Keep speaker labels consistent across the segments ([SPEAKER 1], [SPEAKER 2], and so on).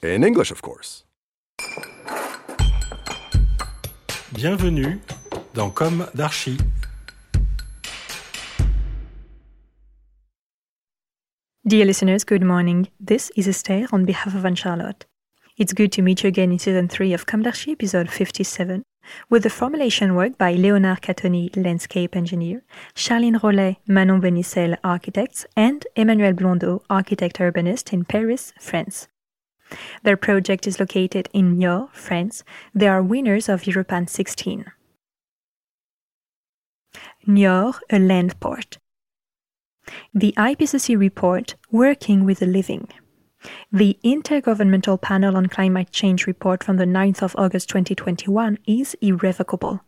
[SPEAKER 1] In English, of course.
[SPEAKER 2] Bienvenue dans Comme d'Archi.
[SPEAKER 3] Dear listeners, good morning. This is Esther on behalf of Anne Charlotte. It's good to meet you again in season 3 of Comme d'Archi, episode 57, with the formulation work by Léonard Catoni, landscape engineer, Charline Rollet, Manon Benicel, architects, and Emmanuel Blondeau, architect urbanist in Paris, France. Their project is located in Niort, France. They are winners of Europan 16. Niort, a land port. The IPCC report, Working with the Living. The Intergovernmental Panel on Climate Change report from the 9th of August 2021 is irrevocable.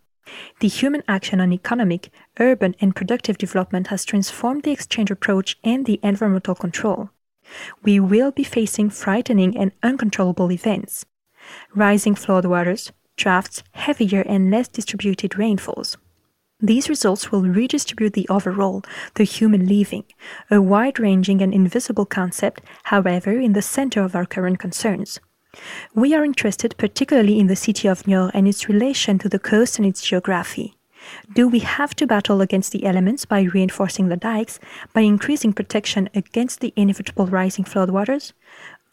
[SPEAKER 3] The human action on economic, urban, and productive development has transformed the exchange approach and the environmental control. We will be facing frightening and uncontrollable events rising floodwaters, droughts, heavier and less distributed rainfalls. These results will redistribute the overall, the human living, a wide ranging and invisible concept, however, in the center of our current concerns. We are interested particularly in the city of Niort and its relation to the coast and its geography. Do we have to battle against the elements by reinforcing the dikes, by increasing protection against the inevitable rising floodwaters?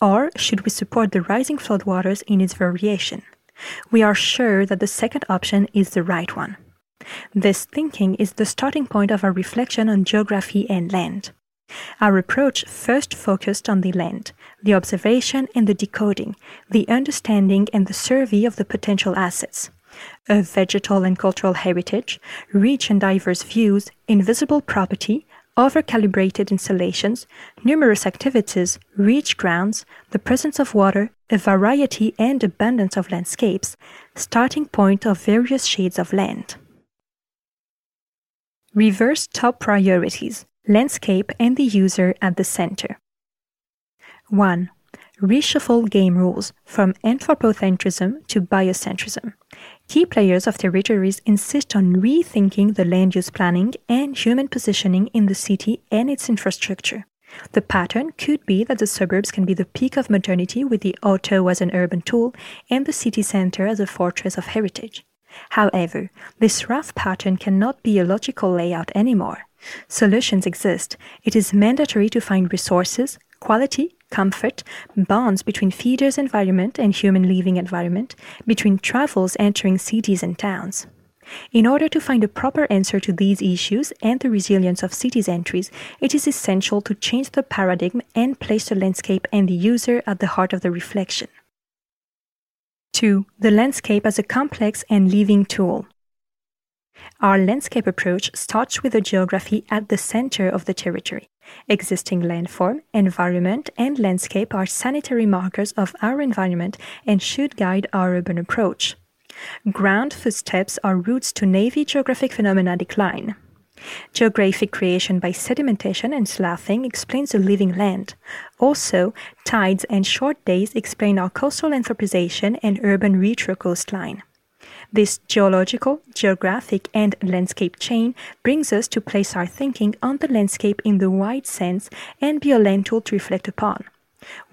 [SPEAKER 3] Or should we support the rising floodwaters in its variation? We are sure that the second option is the right one. This thinking is the starting point of our reflection on geography and land. Our approach first focused on the land, the observation and the decoding, the understanding and the survey of the potential assets. A vegetal and cultural heritage, rich and diverse views, invisible property, over-calibrated installations, numerous activities, rich grounds, the presence of water, a variety and abundance of landscapes, starting point of various shades of land. Reverse top priorities landscape and the user at the center. 1. Reshuffle game rules from anthropocentrism to biocentrism. Key players of territories insist on rethinking the land use planning and human positioning in the city and its infrastructure. The pattern could be that the suburbs can be the peak of modernity with the auto as an urban tool and the city center as a fortress of heritage. However, this rough pattern cannot be a logical layout anymore. Solutions exist. It is mandatory to find resources, quality, comfort, bonds between feeders environment and human living environment, between travels entering cities and towns. In order to find a proper answer to these issues and the resilience of cities entries, it is essential to change the paradigm and place the landscape and the user at the heart of the reflection. 2. The landscape as a complex and living tool. Our landscape approach starts with the geography at the center of the territory. Existing landform, environment, and landscape are sanitary markers of our environment and should guide our urban approach. Ground footsteps are routes to navy geographic phenomena decline. Geographic creation by sedimentation and sloughing explains the living land. Also, tides and short days explain our coastal anthropization and urban retro coastline. This geological, geographic, and landscape chain brings us to place our thinking on the landscape in the wide sense and be a land tool to reflect upon.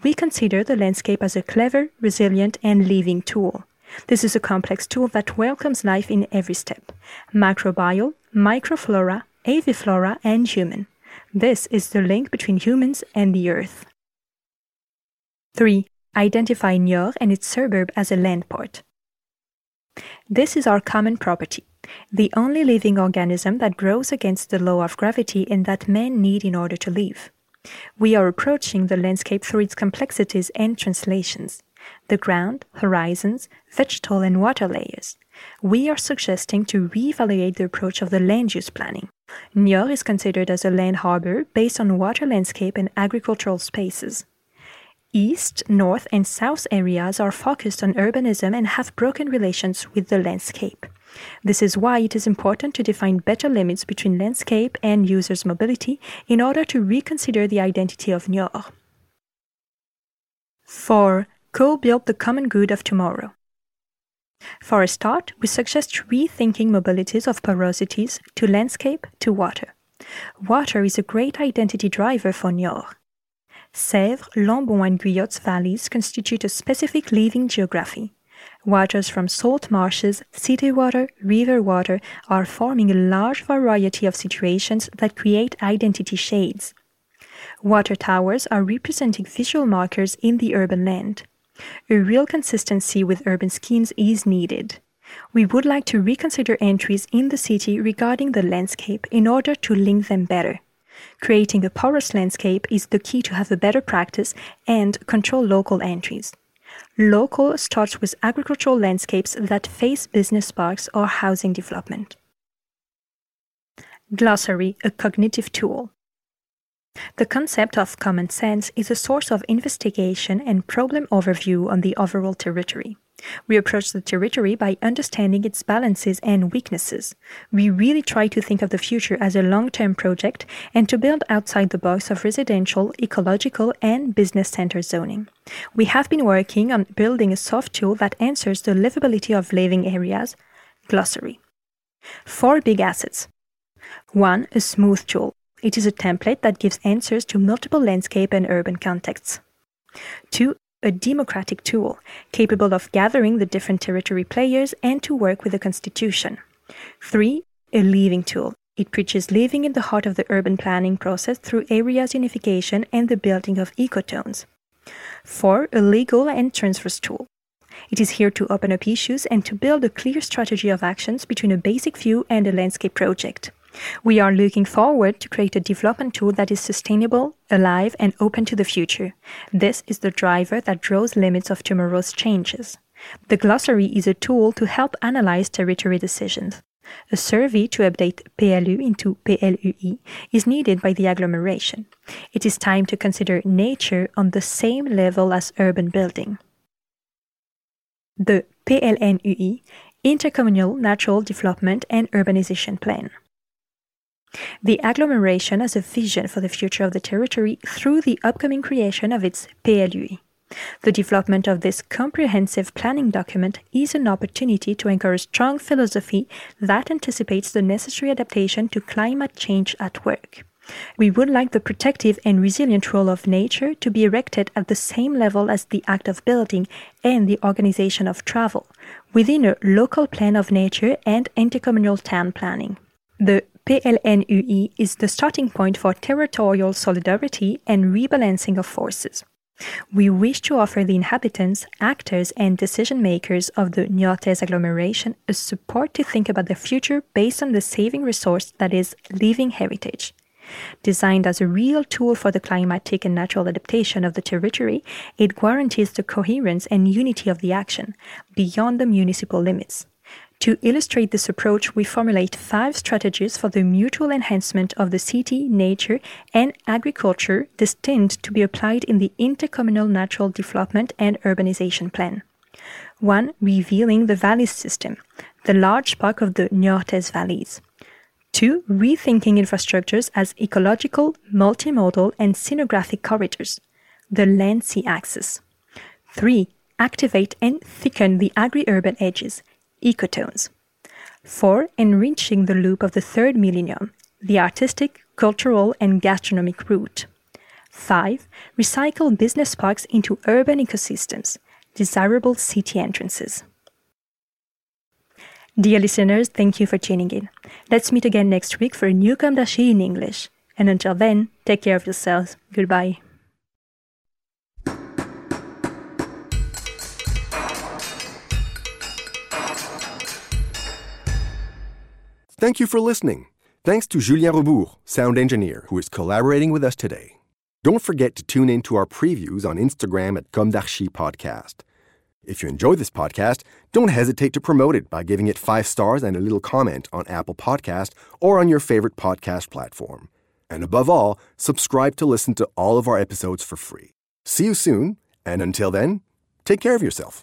[SPEAKER 3] We consider the landscape as a clever, resilient, and living tool. This is a complex tool that welcomes life in every step microbial, microflora, aviflora, and human. This is the link between humans and the earth. 3. Identify Niort and its suburb as a land port. This is our common property, the only living organism that grows against the law of gravity and that men need in order to live. We are approaching the landscape through its complexities and translations the ground, horizons, vegetal and water layers. We are suggesting to reevaluate the approach of the land use planning. Niort is considered as a land harbor based on water landscape and agricultural spaces. East, North, and South areas are focused on urbanism and have broken relations with the landscape. This is why it is important to define better limits between landscape and users' mobility in order to reconsider the identity of Niort. 4. Co-build the common good of tomorrow. For a start, we suggest rethinking mobilities of porosities to landscape to water. Water is a great identity driver for Niort. Sèvres, Lambon, and Guyot's valleys constitute a specific living geography. Waters from salt marshes, city water, river water are forming a large variety of situations that create identity shades. Water towers are representing visual markers in the urban land. A real consistency with urban schemes is needed. We would like to reconsider entries in the city regarding the landscape in order to link them better. Creating a porous landscape is the key to have a better practice and control local entries. Local starts with agricultural landscapes that face business parks or housing development. Glossary, a cognitive tool. The concept of common sense is a source of investigation and problem overview on the overall territory. We approach the territory by understanding its balances and weaknesses. We really try to think of the future as a long term project and to build outside the box of residential, ecological, and business center zoning. We have been working on building a soft tool that answers the livability of living areas. Glossary. Four big assets. 1. A smooth tool. It is a template that gives answers to multiple landscape and urban contexts. 2 a democratic tool capable of gathering the different territory players and to work with the constitution. 3. A living tool. It preaches living in the heart of the urban planning process through areas unification and the building of ecotones. 4. A legal and transverse tool. It is here to open up issues and to build a clear strategy of actions between a basic view and a landscape project. We are looking forward to create a development tool that is sustainable, alive, and open to the future. This is the driver that draws limits of tomorrow's changes. The glossary is a tool to help analyze territory decisions. A survey to update PLU into PLUI is needed by the agglomeration. It is time to consider nature on the same level as urban building. The PLNUI, Intercommunal Natural Development and Urbanization Plan. The agglomeration has a vision for the future of the territory through the upcoming creation of its PLUI. The development of this comprehensive planning document is an opportunity to encourage strong philosophy that anticipates the necessary adaptation to climate change at work. We would like the protective and resilient role of nature to be erected at the same level as the act of building and the organization of travel, within a local plan of nature and intercommunal town planning. The PLNUI is the starting point for territorial solidarity and rebalancing of forces. We wish to offer the inhabitants, actors, and decision makers of the Niortaise agglomeration a support to think about the future based on the saving resource that is living heritage. Designed as a real tool for the climatic and natural adaptation of the territory, it guarantees the coherence and unity of the action beyond the municipal limits. To illustrate this approach, we formulate five strategies for the mutual enhancement of the city, nature, and agriculture destined to be applied in the intercommunal natural development and urbanization plan. 1. Revealing the valley system, the large park of the Niortaise valleys. 2. Rethinking infrastructures as ecological, multimodal, and scenographic corridors, the land sea axis. 3. Activate and thicken the agri urban edges, ecotones. 4. Enriching the loop of the third millennium, the artistic, cultural, and gastronomic route. 5. Recycle business parks into urban ecosystems, desirable city entrances. Dear listeners, thank you for tuning in. Let's meet again next week for a new d'Archi in English. And until then, take care of yourselves. Goodbye.
[SPEAKER 1] Thank you for listening. Thanks to Julien Rebours, sound engineer, who is collaborating with us today. Don't forget to tune in to our previews on Instagram at Comme d'Archi Podcast. If you enjoy this podcast, don't hesitate to promote it by giving it five stars and a little comment on Apple Podcast or on your favorite podcast platform. And above all, subscribe to listen to all of our episodes for free. See you soon, and until then, take care of yourself.